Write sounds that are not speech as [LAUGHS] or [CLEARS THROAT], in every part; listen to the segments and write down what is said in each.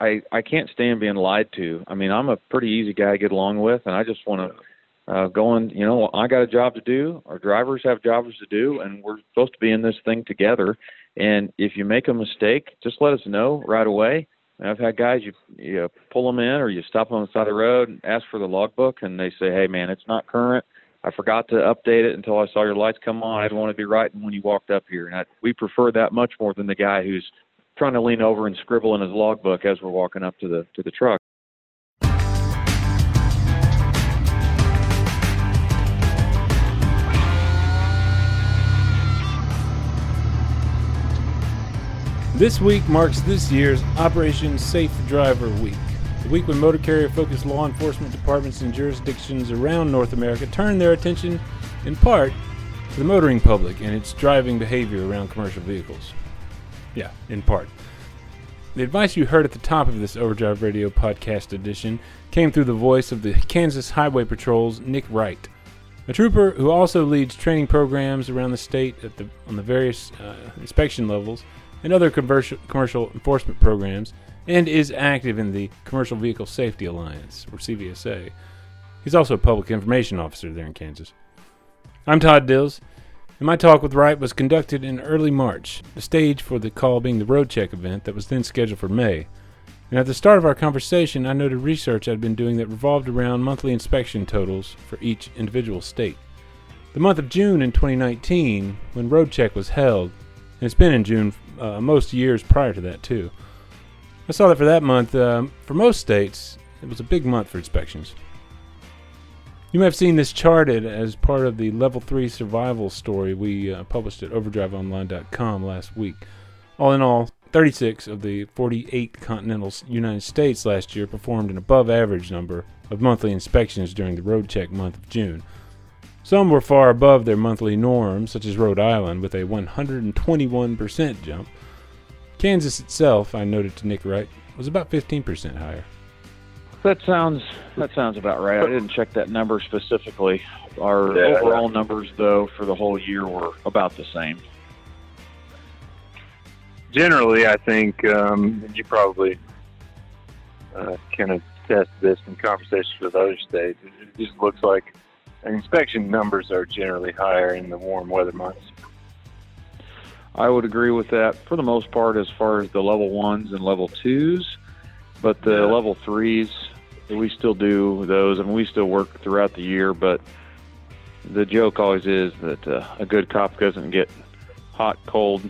I I can't stand being lied to. I mean, I'm a pretty easy guy to get along with, and I just want to uh, go in. You know, I got a job to do. Our drivers have jobs to do, and we're supposed to be in this thing together. And if you make a mistake, just let us know right away. And I've had guys you you pull them in or you stop them on the side of the road and ask for the logbook, and they say, "Hey, man, it's not current." I forgot to update it until I saw your lights come on. I didn't want to be writing when you walked up here. And I, we prefer that much more than the guy who's trying to lean over and scribble in his logbook as we're walking up to the to the truck. This week marks this year's Operation Safe Driver Week, the week when motor carrier focused law enforcement departments and jurisdictions around North America turn their attention, in part, to the motoring public and its driving behavior around commercial vehicles. Yeah, in part. The advice you heard at the top of this Overdrive Radio podcast edition came through the voice of the Kansas Highway Patrol's Nick Wright, a trooper who also leads training programs around the state at the, on the various uh, inspection levels and other commercial enforcement programs, and is active in the Commercial Vehicle Safety Alliance, or CVSA. He's also a public information officer there in Kansas. I'm Todd Dills, and my talk with Wright was conducted in early March, the stage for the call being the road check event that was then scheduled for May. And at the start of our conversation, I noted research I'd been doing that revolved around monthly inspection totals for each individual state. The month of June in 2019, when road check was held, and it's been in June uh, most years prior to that too. I saw that for that month, um, for most states, it was a big month for inspections. You may have seen this charted as part of the Level 3 survival story we uh, published at overdriveonline.com last week. All in all, 36 of the 48 continental United States last year performed an above average number of monthly inspections during the road check month of June. Some were far above their monthly norms, such as Rhode Island, with a 121% jump. Kansas itself, I noted to Nick Wright, was about 15% higher. That sounds that sounds about right. I didn't check that number specifically. Our yeah, overall yeah. numbers, though, for the whole year were about the same. Generally, I think um, you probably uh, can attest this in conversations with other states. It just looks like inspection numbers are generally higher in the warm weather months. I would agree with that for the most part as far as the level ones and level twos, but the yeah. level threes, we still do those and we still work throughout the year. But the joke always is that uh, a good cop doesn't get hot, cold,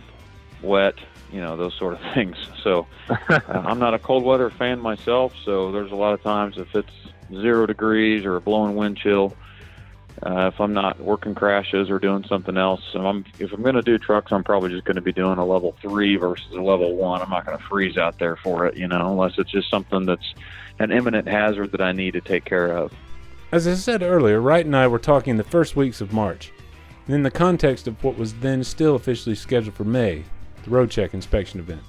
wet, you know, those sort of [LAUGHS] things. So uh, I'm not a cold weather fan myself, so there's a lot of times if it's zero degrees or a blowing wind chill, uh, if I'm not working crashes or doing something else, if I'm if I'm going to do trucks, I'm probably just going to be doing a level three versus a level one. I'm not going to freeze out there for it, you know, unless it's just something that's an imminent hazard that I need to take care of. As I said earlier, Wright and I were talking the first weeks of March, and in the context of what was then still officially scheduled for May, the road check inspection event.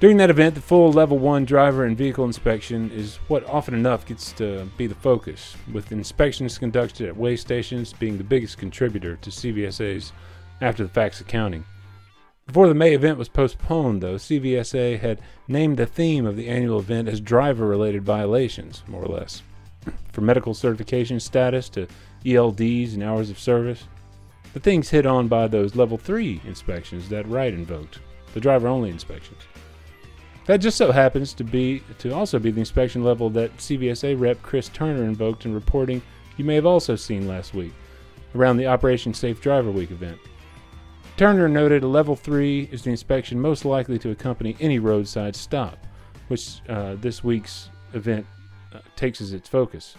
During that event, the full level 1 driver and vehicle inspection is what often enough gets to be the focus, with inspections conducted at weigh stations being the biggest contributor to CVSA's after the facts accounting. Before the May event was postponed, though, CVSA had named the theme of the annual event as driver related violations, more or less. [CLEARS THROAT] From medical certification status to ELDs and hours of service. The things hit on by those level 3 inspections that Wright invoked, the driver only inspections. That just so happens to be to also be the inspection level that CVSA rep Chris Turner invoked in reporting you may have also seen last week around the Operation Safe Driver Week event. Turner noted a level 3 is the inspection most likely to accompany any roadside stop, which uh, this week's event uh, takes as its focus.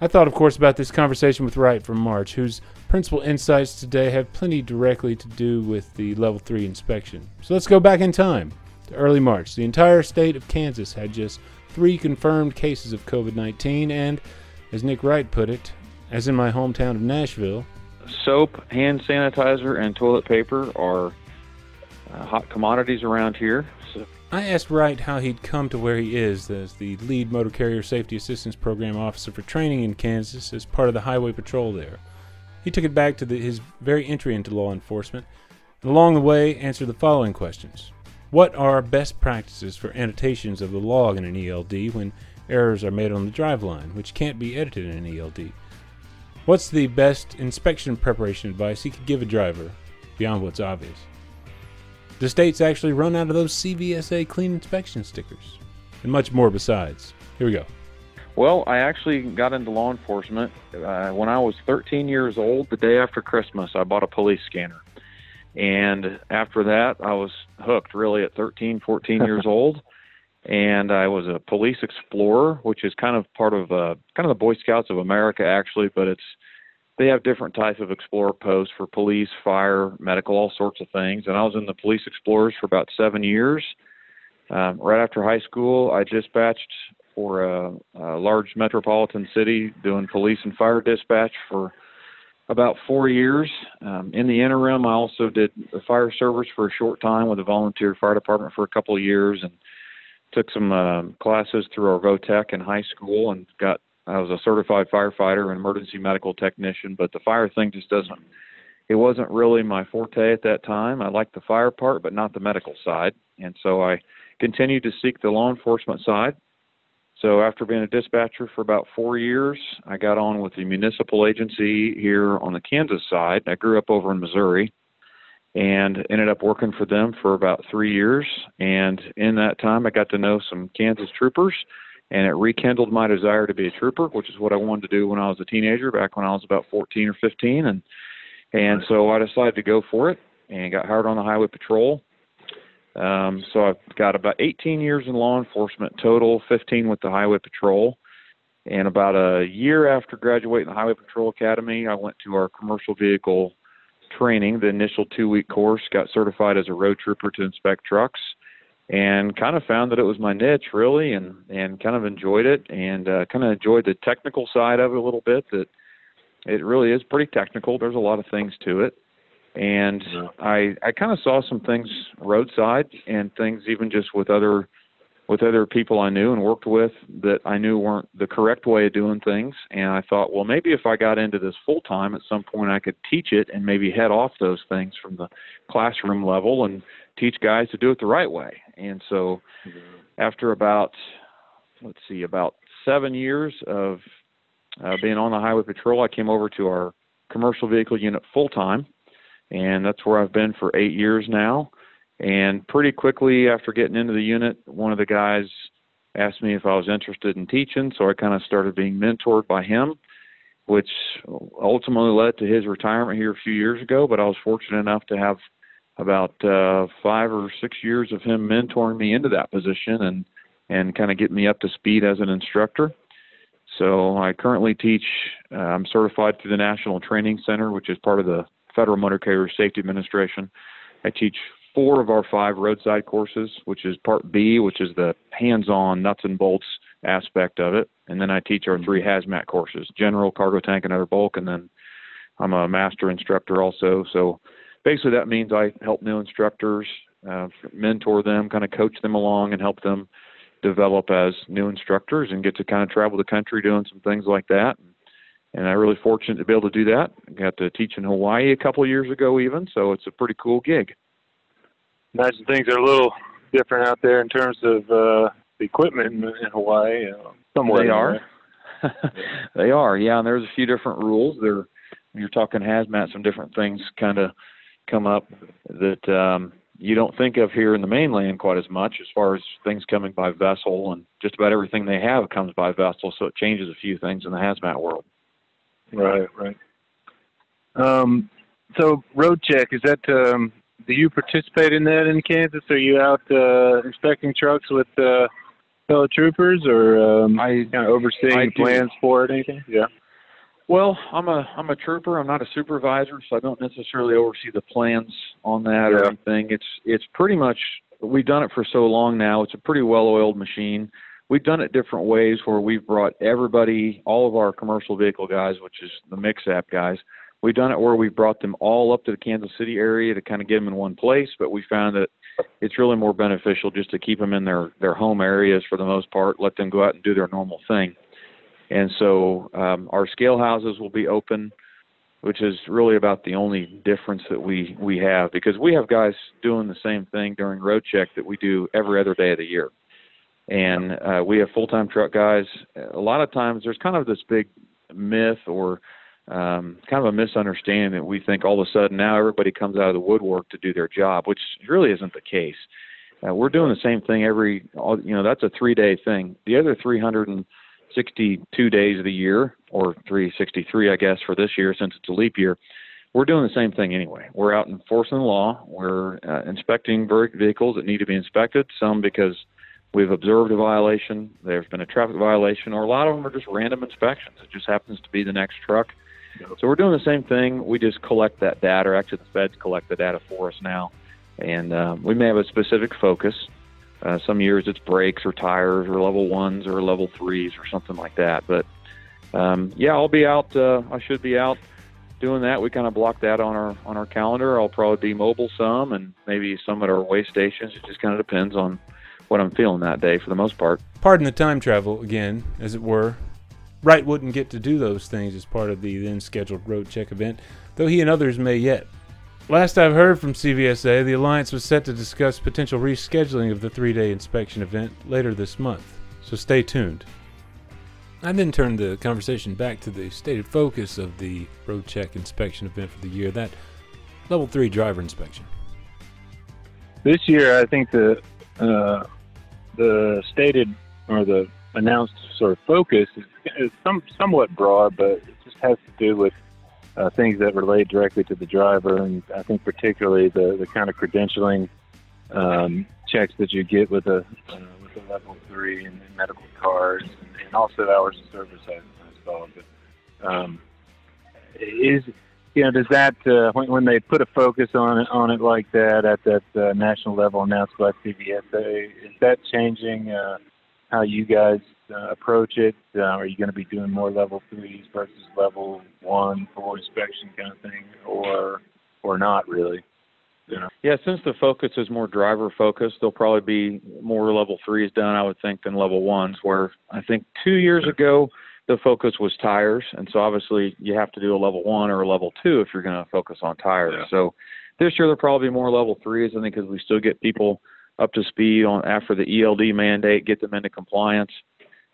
I thought, of course, about this conversation with Wright from March, whose principal insights today have plenty directly to do with the level 3 inspection. So let's go back in time to early March, the entire state of Kansas had just three confirmed cases of COVID 19, and, as Nick Wright put it, as in my hometown of Nashville, soap, hand sanitizer, and toilet paper are uh, hot commodities around here. So. I asked Wright how he'd come to where he is as the lead motor carrier safety assistance program officer for training in Kansas as part of the highway patrol there. He took it back to the, his very entry into law enforcement, and along the way answered the following questions What are best practices for annotations of the log in an ELD when errors are made on the driveline, which can't be edited in an ELD? What's the best inspection preparation advice you could give a driver, beyond what's obvious? The state's actually run out of those CVSA clean inspection stickers, and much more besides. Here we go. Well, I actually got into law enforcement uh, when I was 13 years old. The day after Christmas, I bought a police scanner. And after that, I was hooked really at 13, 14 years [LAUGHS] old and I was a police explorer, which is kind of part of uh, kind of the Boy Scouts of America, actually. But it's they have different types of explorer posts for police, fire, medical, all sorts of things. And I was in the police explorers for about seven years. Um, right after high school, I dispatched for a, a large metropolitan city doing police and fire dispatch for about four years. Um, in the interim, I also did the fire service for a short time with the volunteer fire department for a couple of years and took some uh, classes through our vo-tech in high school and got I was a certified firefighter and emergency medical technician, but the fire thing just doesn't it wasn't really my forte at that time. I liked the fire part but not the medical side. And so I continued to seek the law enforcement side. So after being a dispatcher for about 4 years, I got on with the municipal agency here on the Kansas side. I grew up over in Missouri and ended up working for them for about three years. And in that time, I got to know some Kansas troopers, and it rekindled my desire to be a trooper, which is what I wanted to do when I was a teenager, back when I was about 14 or 15. And and so I decided to go for it and got hired on the highway patrol. Um, so I've got about 18 years in law enforcement total, 15 with the highway patrol. And about a year after graduating the Highway Patrol Academy, I went to our commercial vehicle training, the initial two week course, got certified as a road trooper to inspect trucks, and kind of found that it was my niche really, and and kind of enjoyed it, and uh, kind of enjoyed the technical side of it a little bit. That it really is pretty technical. There's a lot of things to it, and. I I kind of saw some things roadside and things even just with other with other people I knew and worked with that I knew weren't the correct way of doing things. And I thought, well, maybe if I got into this full time at some point, I could teach it and maybe head off those things from the classroom level and teach guys to do it the right way. And so mm-hmm. after about, let's see, about seven years of uh, being on the highway patrol, I came over to our commercial vehicle unit full time. And that's where I've been for eight years now. And pretty quickly after getting into the unit, one of the guys asked me if I was interested in teaching, so I kind of started being mentored by him, which ultimately led to his retirement here a few years ago. But I was fortunate enough to have about uh, five or six years of him mentoring me into that position and and kind of getting me up to speed as an instructor. So I currently teach. Uh, I'm certified through the National Training Center, which is part of the Federal Motor Carrier Safety Administration. I teach four of our five roadside courses, which is part B, which is the hands-on nuts and bolts aspect of it, and then I teach our three hazmat courses: general, cargo tank, and other bulk, and then I'm a master instructor also. So basically, that means I help new instructors, uh, mentor them, kind of coach them along, and help them develop as new instructors and get to kind of travel the country doing some things like that. And I'm really fortunate to be able to do that. I got to teach in Hawaii a couple of years ago, even, so it's a pretty cool gig imagine things are a little different out there in terms of uh, the equipment in, in Hawaii. Uh, somewhat they are. [LAUGHS] they are, yeah. And there's a few different rules. There, when you're talking hazmat, some different things kind of come up that um, you don't think of here in the mainland quite as much, as far as things coming by vessel, and just about everything they have comes by vessel. So it changes a few things in the hazmat world. Right, right. Um, so road check is that um, do you participate in that in Kansas? Are you out uh, inspecting trucks with uh, fellow troopers, or um, I kind of overseeing I plans for it? Anything? Yeah. Well, I'm a I'm a trooper. I'm not a supervisor, so I don't necessarily oversee the plans on that yeah. or anything. It's it's pretty much we've done it for so long now. It's a pretty well-oiled machine. We've done it different ways where we've brought everybody, all of our commercial vehicle guys, which is the MCSAP guys We've done it where we've brought them all up to the Kansas City area to kind of get them in one place, but we found that it's really more beneficial just to keep them in their their home areas for the most part, let them go out and do their normal thing. And so um, our scale houses will be open which is really about the only difference that we we have because we have guys doing the same thing during road check that we do every other day of the year and uh, we have full-time truck guys a lot of times there's kind of this big myth or um, kind of a misunderstanding that we think all of a sudden now everybody comes out of the woodwork to do their job which really isn't the case uh, we're doing the same thing every all, you know that's a three day thing the other 362 days of the year or 363 i guess for this year since it's a leap year we're doing the same thing anyway. We're out enforcing the law. We're uh, inspecting vehicles that need to be inspected, some because we've observed a violation, there's been a traffic violation, or a lot of them are just random inspections. It just happens to be the next truck. So we're doing the same thing. We just collect that data, or actually the feds collect the data for us now. And uh, we may have a specific focus. Uh, some years it's brakes or tires or level ones or level threes or something like that. But um, yeah, I'll be out. Uh, I should be out doing that. We kind of block that on our on our calendar. I'll probably be mobile some and maybe some at our weigh stations. It just kind of depends on what I'm feeling that day for the most part. Pardon the time travel again, as it were. Wright wouldn't get to do those things as part of the then scheduled road check event, though he and others may yet. Last I've heard from CVSA, the Alliance was set to discuss potential rescheduling of the three day inspection event later this month, so stay tuned. I then turned the conversation back to the stated focus of the road check inspection event for the year that level 3 driver inspection. This year, I think the uh, the stated or the announced sort of focus is, is some somewhat broad, but it just has to do with uh, things that relate directly to the driver, and I think particularly the the kind of credentialing um, checks that you get with a uh, with a level three and, medical cards, and, and, also hours of service. I, saw, but um, is you know, does that uh, when, when they put a focus on it on it like that at that uh, national level announced by CVSA, is that changing uh, how you guys uh, approach it? Uh, are you going to be doing more level threes versus level one for inspection kind of thing, or or not really? You know? Yeah, since the focus is more driver focused, there'll probably be more level threes done, I would think, than level ones. Where I think two years ago the focus was tires, and so obviously you have to do a level one or a level two if you're going to focus on tires. Yeah. So this year there'll probably be more level threes, I think, because we still get people up to speed on after the ELD mandate, get them into compliance.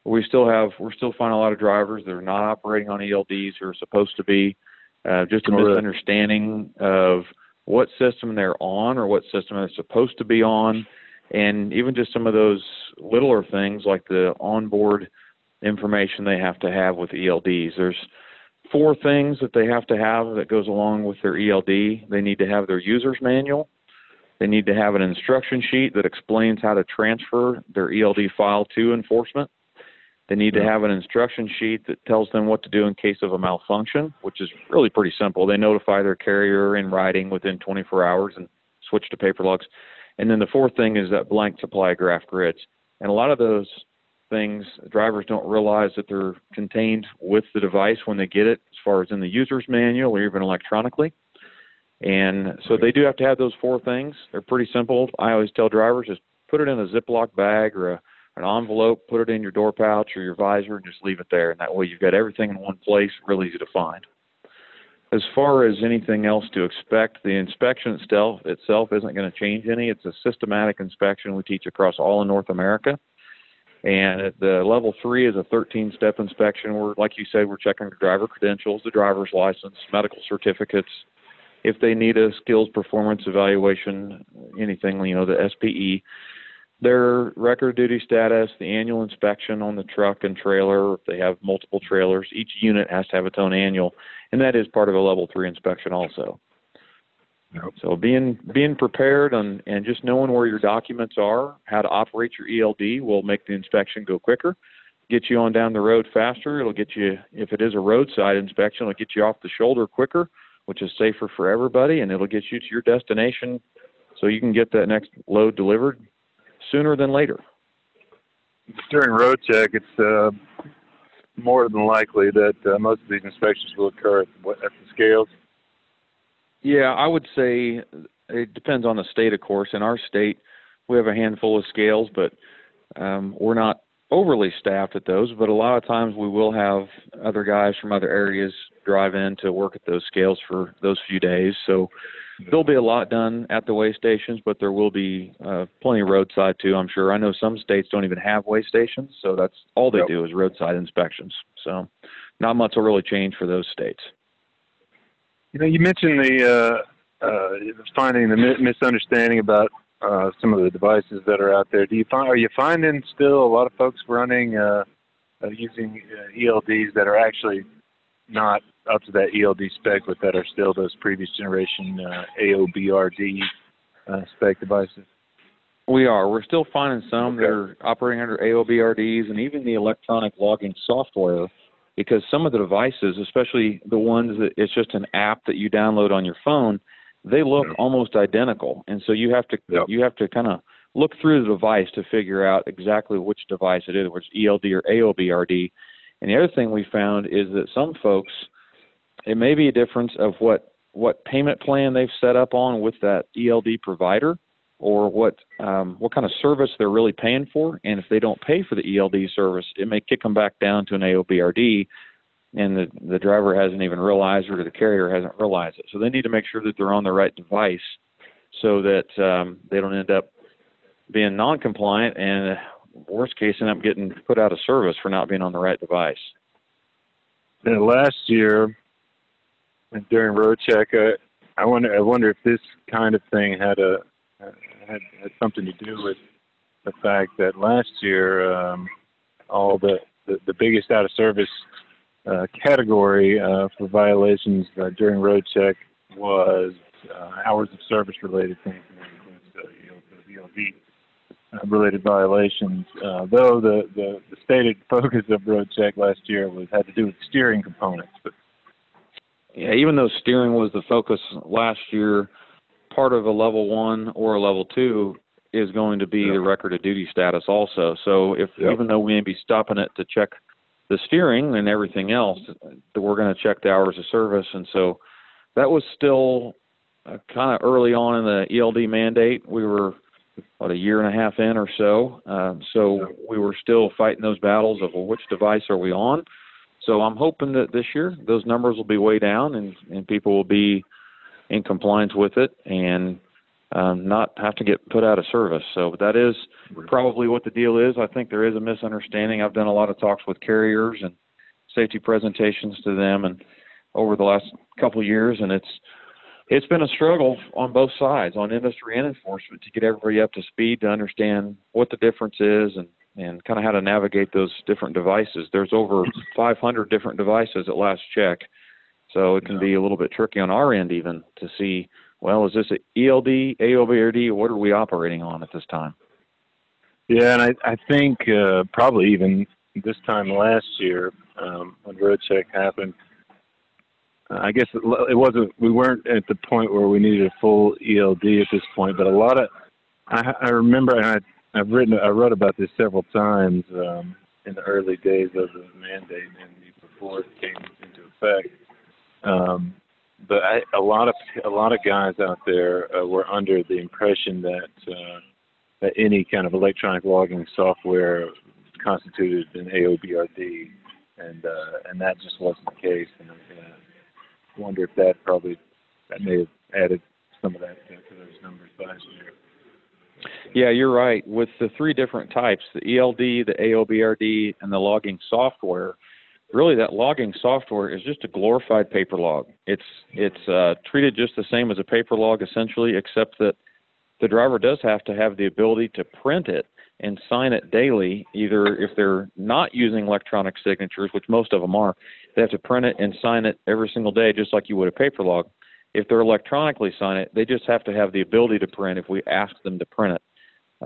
We still have we're still finding a lot of drivers that are not operating on ELDs who are supposed to be. Uh, just a misunderstanding of what system they're on or what system they're supposed to be on, and even just some of those littler things like the onboard information they have to have with ELDs. There's four things that they have to have that goes along with their ELD. They need to have their user's manual. They need to have an instruction sheet that explains how to transfer their ELD file to enforcement. They need to have an instruction sheet that tells them what to do in case of a malfunction, which is really pretty simple. They notify their carrier in writing within 24 hours and switch to paper logs. And then the fourth thing is that blank supply graph grids. And a lot of those things drivers don't realize that they're contained with the device when they get it, as far as in the user's manual or even electronically. And so they do have to have those four things. They're pretty simple. I always tell drivers just put it in a Ziploc bag or a, an envelope, put it in your door pouch or your visor, and just leave it there. And that way you've got everything in one place, really easy to find. As far as anything else to expect, the inspection itself itself isn't going to change any. It's a systematic inspection we teach across all of North America. And the level three is a 13 step inspection where, like you said, we're checking the driver credentials, the driver's license, medical certificates. If they need a skills performance evaluation, anything, you know, the SPE, their record duty status, the annual inspection on the truck and trailer. If they have multiple trailers, each unit has to have its own annual, and that is part of a level three inspection also. Yep. So being being prepared and, and just knowing where your documents are, how to operate your ELD will make the inspection go quicker, get you on down the road faster. It'll get you if it is a roadside inspection, it'll get you off the shoulder quicker, which is safer for everybody, and it'll get you to your destination so you can get that next load delivered sooner than later. During road check, it's uh, more than likely that uh, most of these inspections will occur at, at the scales yeah, I would say it depends on the state, of course. In our state, we have a handful of scales, but um, we're not overly staffed at those, but a lot of times we will have other guys from other areas drive in to work at those scales for those few days. So there'll be a lot done at the weigh stations, but there will be uh, plenty of roadside too. I'm sure. I know some states don't even have weigh stations, so that's all they yep. do is roadside inspections. So not much will really change for those states. You know, you mentioned the uh, uh, finding the misunderstanding about uh, some of the devices that are out there. Do you find are you finding still a lot of folks running uh, uh, using uh, ELDs that are actually not up to that ELD spec, but that are still those previous generation uh, AOBRD uh, spec devices? We are. We're still finding some okay. that are operating under AOBRDs and even the electronic logging software because some of the devices, especially the ones that it's just an app that you download on your phone, they look yeah. almost identical. And so you have to yep. you have to kind of look through the device to figure out exactly which device it is, which ELD or AOBRD. And the other thing we found is that some folks, it may be a difference of what what payment plan they've set up on with that ELD provider, or what um, what kind of service they're really paying for. And if they don't pay for the ELD service, it may kick them back down to an AOBRD, and the the driver hasn't even realized, or the carrier hasn't realized it. So they need to make sure that they're on the right device, so that um, they don't end up being non-compliant and worst case end up getting put out of service for not being on the right device. And last year during road check, uh, I wonder I wonder if this kind of thing had a had, had something to do with the fact that last year um, all the, the the biggest out of service uh, category uh, for violations uh, during road check was uh, hours of service related things, includes uh, related violations. Uh, though the, the, the stated [LAUGHS] focus of road check last year was had to do with steering components, but yeah, even though steering was the focus last year, part of a level one or a level two is going to be the record of duty status also. So if even though we may be stopping it to check the steering and everything else, that we're going to check the hours of service, and so that was still uh, kind of early on in the ELD mandate. We were about a year and a half in or so, uh, so we were still fighting those battles of well, which device are we on. So I'm hoping that this year those numbers will be way down and, and people will be in compliance with it and um, not have to get put out of service. So that is probably what the deal is. I think there is a misunderstanding. I've done a lot of talks with carriers and safety presentations to them, and over the last couple of years, and it's it's been a struggle on both sides, on industry and enforcement, to get everybody up to speed to understand what the difference is and and kind of how to navigate those different devices. There's over 500 different devices at last check, so it can be a little bit tricky on our end even to see well, is this an ELD, AOBRD, what are we operating on at this time? Yeah, and I, I think uh, probably even this time last year um, when road check happened, uh, I guess it, wasn't. We weren't at the point where we needed a full ELD at this point, but a lot of I, I remember I, I've written I wrote about this several times um, in the early days of the mandate and before it came into effect. Um, but I, a lot of a lot of guys out there uh, were under the impression that uh, that any kind of electronic logging software constituted an AOBRD, and uh, and that just wasn't the case. And I uh, wonder if that probably that may have added some of that to those numbers last year. Yeah, you're right. With the three different types, the ELD, the AOBRD, and the logging software, really that logging software is just a glorified paper log. It's it's uh, treated just the same as a paper log essentially, except that the driver does have to have the ability to print it and sign it daily. Either if they're not using electronic signatures, which most of them are, they have to print it and sign it every single day, just like you would a paper log. If they're electronically sign it, they just have to have the ability to print if we ask them to print it.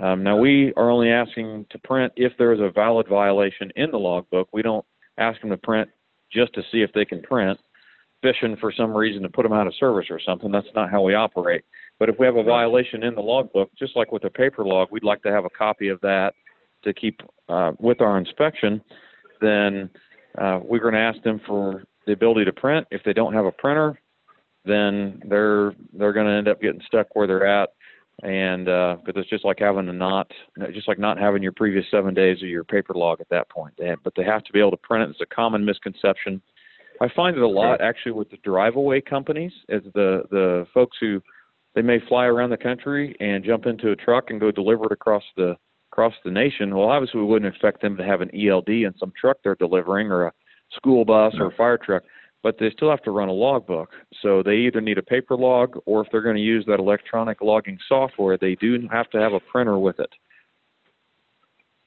Um, now we are only asking to print if there is a valid violation in the logbook. We don't ask them to print just to see if they can print, fishing for some reason to put them out of service or something. That's not how we operate. But if we have a violation in the logbook, just like with a paper log, we'd like to have a copy of that to keep uh, with our inspection. Then uh, we're going to ask them for the ability to print. If they don't have a printer, then they're they're going to end up getting stuck where they're at and because uh, it's just like having a not, just like not having your previous seven days of your paper log at that point. They have, but they have to be able to print it. It's a common misconception. I find it a lot actually with the drive away companies, as the the folks who they may fly around the country and jump into a truck and go deliver it across the across the nation. Well, obviously we wouldn't expect them to have an ELD in some truck they're delivering or a school bus or a fire truck but they still have to run a logbook. So they either need a paper log or if they're going to use that electronic logging software, they do have to have a printer with it.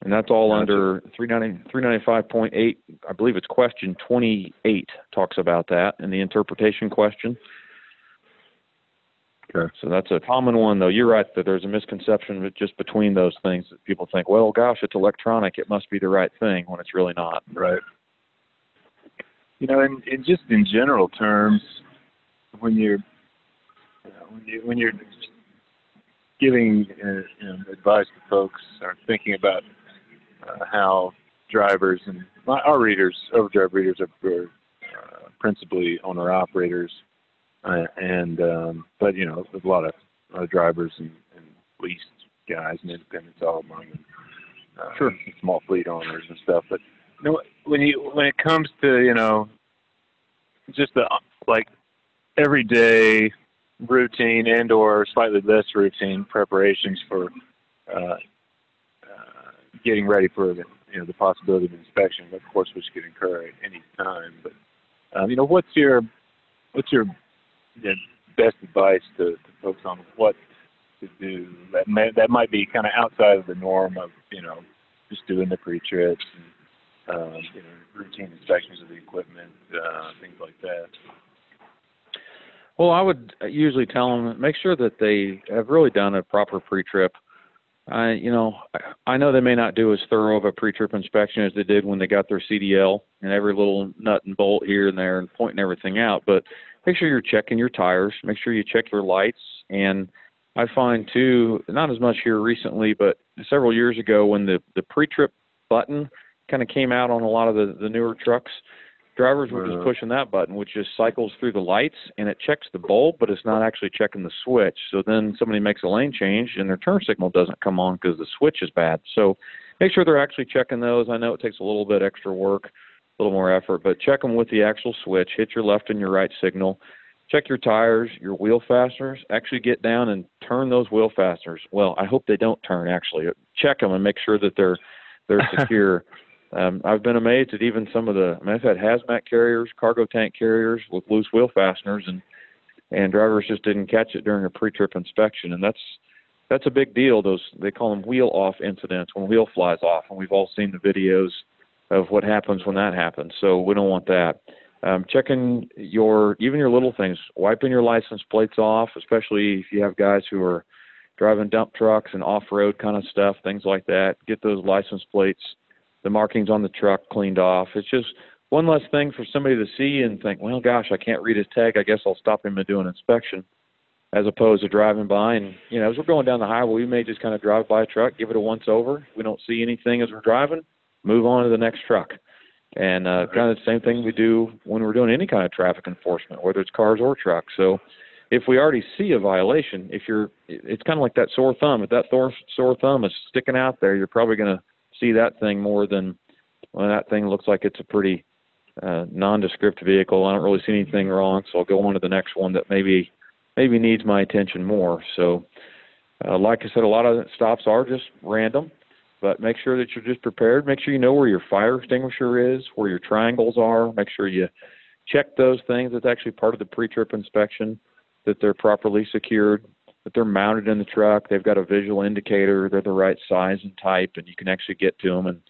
And that's all gotcha. under 395.8. I believe it's question 28 talks about that in the interpretation question. Okay. So that's a common one, though. You're right that there's a misconception just between those things that people think, well, gosh, it's electronic. It must be the right thing when it's really not. Right. You know, and, and just in general terms, when you're you know, when you when you're giving uh, you know, advice to folks or thinking about uh, how drivers and my, our readers, overdrive readers, are, are uh, principally owner operators, uh, and um, but you know, there's a lot of, of drivers and, and leased guys and independents all among them. Uh, sure. Small fleet owners and stuff, but know, when you when it comes to you know just the like everyday routine and or slightly less routine preparations for uh, uh, getting ready for the you know the possibility of inspection, of course, which could occur at any time. But um, you know, what's your what's your you know, best advice to, to folks on what to do that may, that might be kind of outside of the norm of you know just doing the pre-trips and um, you know, routine inspections of the equipment, uh, things like that. Well, I would usually tell them make sure that they have really done a proper pre-trip. I, you know, I know they may not do as thorough of a pre-trip inspection as they did when they got their CDL and every little nut and bolt here and there and pointing everything out. But make sure you're checking your tires. Make sure you check your lights. And I find too, not as much here recently, but several years ago when the the pre-trip button kind of came out on a lot of the, the newer trucks. Drivers were just uh-huh. pushing that button, which just cycles through the lights and it checks the bulb, but it's not actually checking the switch. So then somebody makes a lane change and their turn signal doesn't come on because the switch is bad. So make sure they're actually checking those. I know it takes a little bit extra work, a little more effort, but check them with the actual switch. Hit your left and your right signal. Check your tires, your wheel fasteners. Actually get down and turn those wheel fasteners. Well, I hope they don't turn. Actually, check them and make sure that they're they're [LAUGHS] secure. Um, I've been amazed at even some of the. I mean, I've had hazmat carriers, cargo tank carriers with loose wheel fasteners, and and drivers just didn't catch it during a pre-trip inspection, and that's that's a big deal. Those they call them wheel off incidents when wheel flies off, and we've all seen the videos of what happens when that happens. So we don't want that. Um, checking your even your little things, wiping your license plates off, especially if you have guys who are driving dump trucks and off-road kind of stuff, things like that. Get those license plates the markings on the truck cleaned off. It's just one less thing for somebody to see and think, well, gosh, I can't read his tag. I guess I'll stop him and do an inspection, as opposed to driving by and you know, as we're going down the highway, we may just kind of drive by a truck, give it a once over. If we don't see anything as we're driving, move on to the next truck. And uh, kind of the same thing we do when we're doing any kind of traffic enforcement, whether it's cars or trucks. So if we already see a violation, if you're, it's kind of like that sore thumb. If that sore thumb is sticking out there, you're probably going to see that thing more than well, that thing looks like it's a pretty uh, nondescript vehicle. I don't really see anything wrong, so I'll go on to the next one that maybe maybe needs my attention more. So, uh, like I said, a lot of stops are just random, but make sure that you're just prepared. Make sure you know where your fire extinguisher is, where your triangles are. Make sure you check those things. It's actually part of the pre-trip inspection that they're properly secured that they're mounted in the truck. They've got a visual indicator. They're the right size and type, and you can actually get to them, and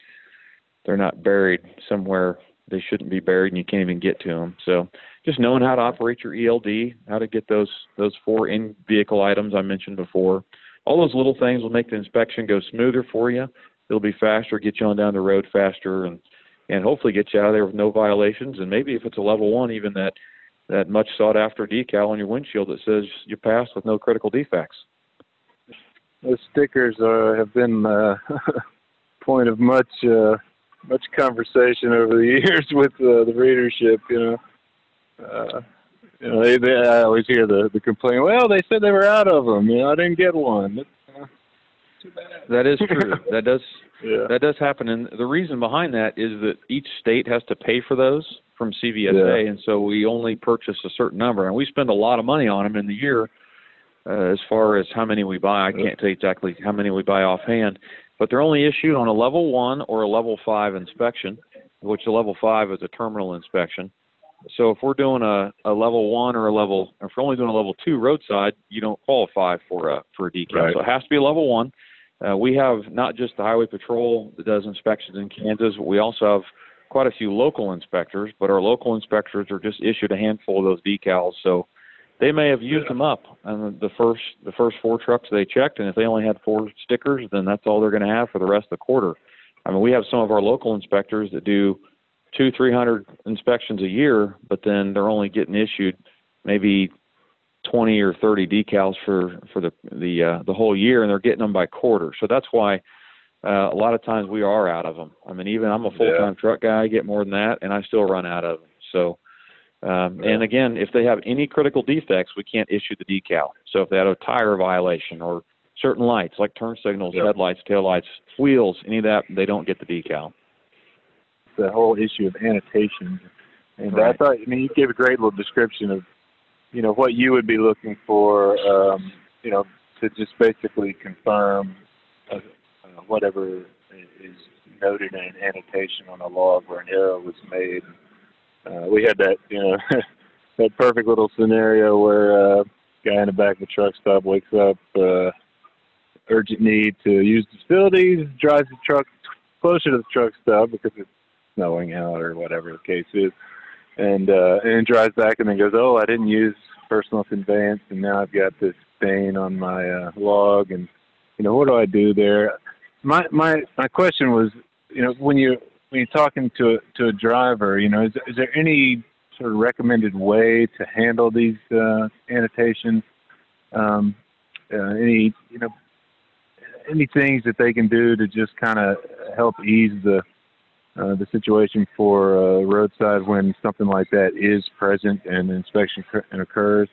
they're not buried somewhere they shouldn't be buried, and you can't even get to them. So, just knowing how to operate your ELD, how to get those those four in vehicle items I mentioned before, all those little things will make the inspection go smoother for you. It'll be faster, get you on down the road faster, and and hopefully get you out of there with no violations. And maybe if it's a level one, even that that much sought after decal on your windshield that says you passed with no critical defects. Those stickers uh, have been uh, [LAUGHS] point of much uh, much conversation over the [LAUGHS] years with uh, the readership. You know, uh, you know, they, they, I always hear the the complaint. Well, they said they were out of them. You know, I didn't get one. Bad. That is true. [LAUGHS] that does Yeah. that does happen, and the reason behind that is that each state has to pay for those from CVSA, Yeah. and so we only purchase a certain number, and we spend a lot of money on them in the year. Uh, as far as how many we buy, I can't tell you exactly how many we buy offhand, but they're only issued on a level one or a level five inspection, which a level five is a terminal inspection. So if we're doing a, a level one or a level, if we're only doing a level two roadside, you don't qualify for a for a decal. Right. So it has to be a level one. Uh, we have not just the Highway Patrol that does inspections in Kansas. But we also have quite a few local inspectors, but our local inspectors are just issued a handful of those decals. So they may have used them up on the first the first four trucks they checked, and if they only had four stickers, then that's all they're going to have for the rest of the quarter. I mean, we have some of our local inspectors that do two, three hundred inspections a year, but then they're only getting issued maybe twenty or thirty decals for for the the uh, the whole year, and they're getting them by quarter. So that's why uh, a lot of times we are out of them. I mean, even I'm a full time truck guy, I get more than that, and I still run out of them. So. Um, and again, if they have any critical defects, we can't issue the decal. So if they had a tire violation or certain lights like turn signals, Yep. headlights, taillights, wheels, any of that, they don't get the decal. the whole issue of annotations. And I thought, I mean, you gave a great little description of, you know, what you would be looking for, um, you know, to just basically confirm uh, uh, whatever is noted in an annotation on a log where an error was made. Uh, we had that, you know, [LAUGHS] that perfect little scenario where uh, guy in the back of a truck stop wakes up, uh, urgent need to use the facilities, drives the truck closer to the truck stop because it's snowing out or whatever the case is, and uh, and drives back and then goes, oh, I didn't use personal conveyance, and now I've got this stain on my uh, log, and you know what do I do there? My my my question was, you know, when you when you're talking to a, to a driver, you know, is is there any sort of recommended way to handle these uh, annotations? Um, uh, any you know any things that they can do to just kind of help ease the uh, the situation for uh, roadside when something like that is present and inspection cur- occurs.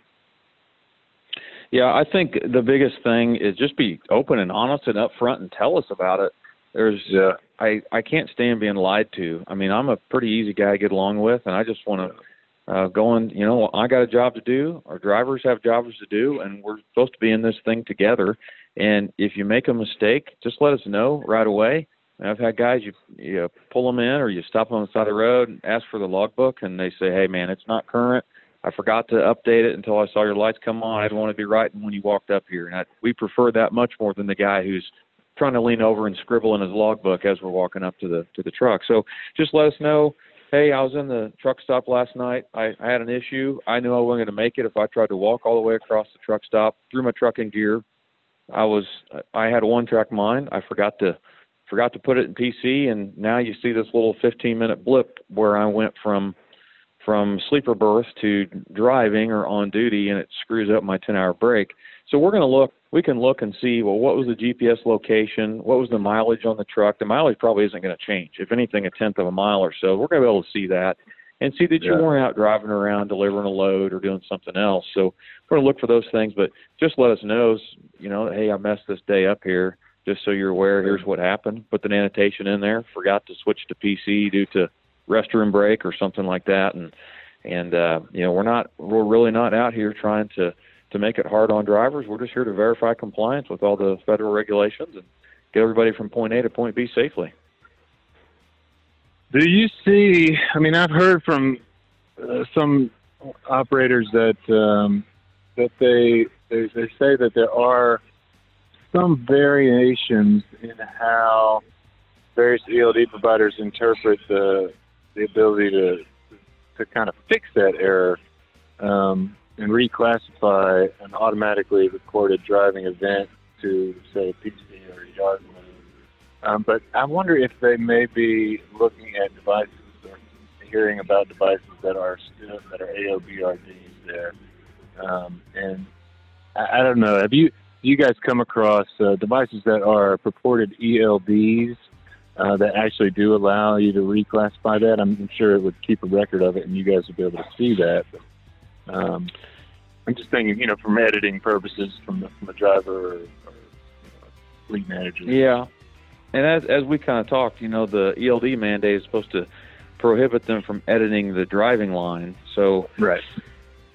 Yeah, I think the biggest thing is just be open and honest and upfront and tell us about it. There's Yeah. I I can't stand being lied to. I mean, I'm a pretty easy guy to get along with, and I just want to uh, go and you know I got a job to do. Our drivers have jobs to do, and we're supposed to be in this thing together. And if you make a mistake, just let us know right away. And I've had guys you you pull them in or you stop them on the side of the road and ask for the logbook, and they say, "Hey, man, it's not current. I forgot to update it until I saw your lights come on. I didn't want to be writing when you walked up here." And I, we prefer that much more than the guy who's trying to lean over and scribble in his logbook as we're walking up to the to the truck. So just let us know. Hey, I was in the truck stop last night. I, I had an issue. I knew I wasn't going to make it if I tried to walk all the way across the truck stop threw my truck in gear. I was I had one track mind. I forgot to forgot to put it in PC, and now you see this little 15 minute blip where I went from from sleeper berth to driving or on duty, and it screws up my 10 hour break. So we're going to look. We can look and see. Well, what was the GPS location? What was the mileage on the truck? The mileage probably isn't going to change. If anything, a tenth of a mile or so. We're going to be able to see that and see that you Yeah. weren't out driving around delivering a load or doing something else. So we're going to look for those things. But just let us know. You know, hey, I messed this day up here. Just so you're aware, here's what happened. Put the annotation in there. Forgot to switch to PC due to restroom break or something like that. And and uh, you know, we're not we're really not out here trying to to make it hard on drivers. We're just here to verify compliance with all the federal regulations and get everybody from point A to point B safely. Do you see? I mean, I've heard from uh, some operators that um, that they, they they say that there are some variations in how various ELD providers interpret the the ability to to kind of fix that error um, and reclassify an automatically recorded driving event to say PC or yard. Um, but I wonder if they may be looking at devices or hearing about devices that are still that are AOBRDs there. Um, and I, I don't know. Have you you guys come across uh, devices that are purported ELDs uh, that actually do allow you to reclassify that? I'm sure it would keep a record of it, and you guys would be able to see that. But Um, I'm just thinking, you know, from editing purposes, from the, from a driver or, or you know, fleet manager. Yeah, and as as we kind of talked, you know, the ELD mandate is supposed to prohibit them from editing the driving line. So Right.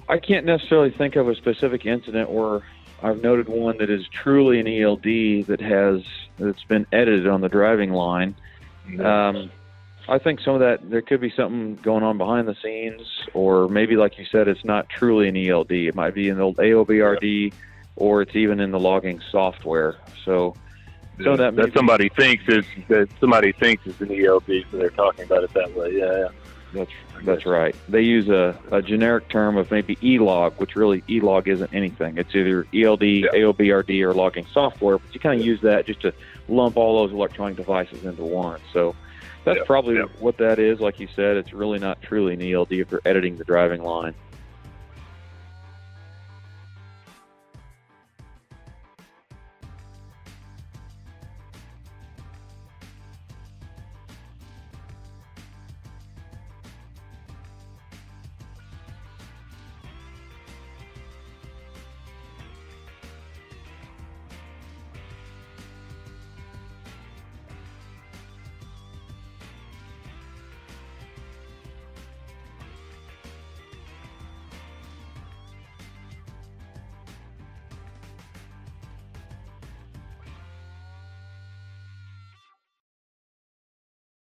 I can't necessarily think of a specific incident where I've noted one that is truly an ELD that has that's been edited on the driving line. Um, I think some of that there could be something going on behind the scenes, or maybe like you said, it's not truly an ELD. It might be an old AOBRD, or it's even in the logging software. So so that that somebody thinks is that somebody thinks is an ELD, so they're talking about it that way. Yeah, yeah. That's that's right. They use a, a generic term of maybe ELOG, which really ELOG isn't anything. It's either ELD, Yeah. AOBRD, or logging software. But you kind of use that just to lump all those electronic devices into one. So that's Yeah, probably yeah. what that is. Like you said, it's really not truly an ELD if you're editing the driving line.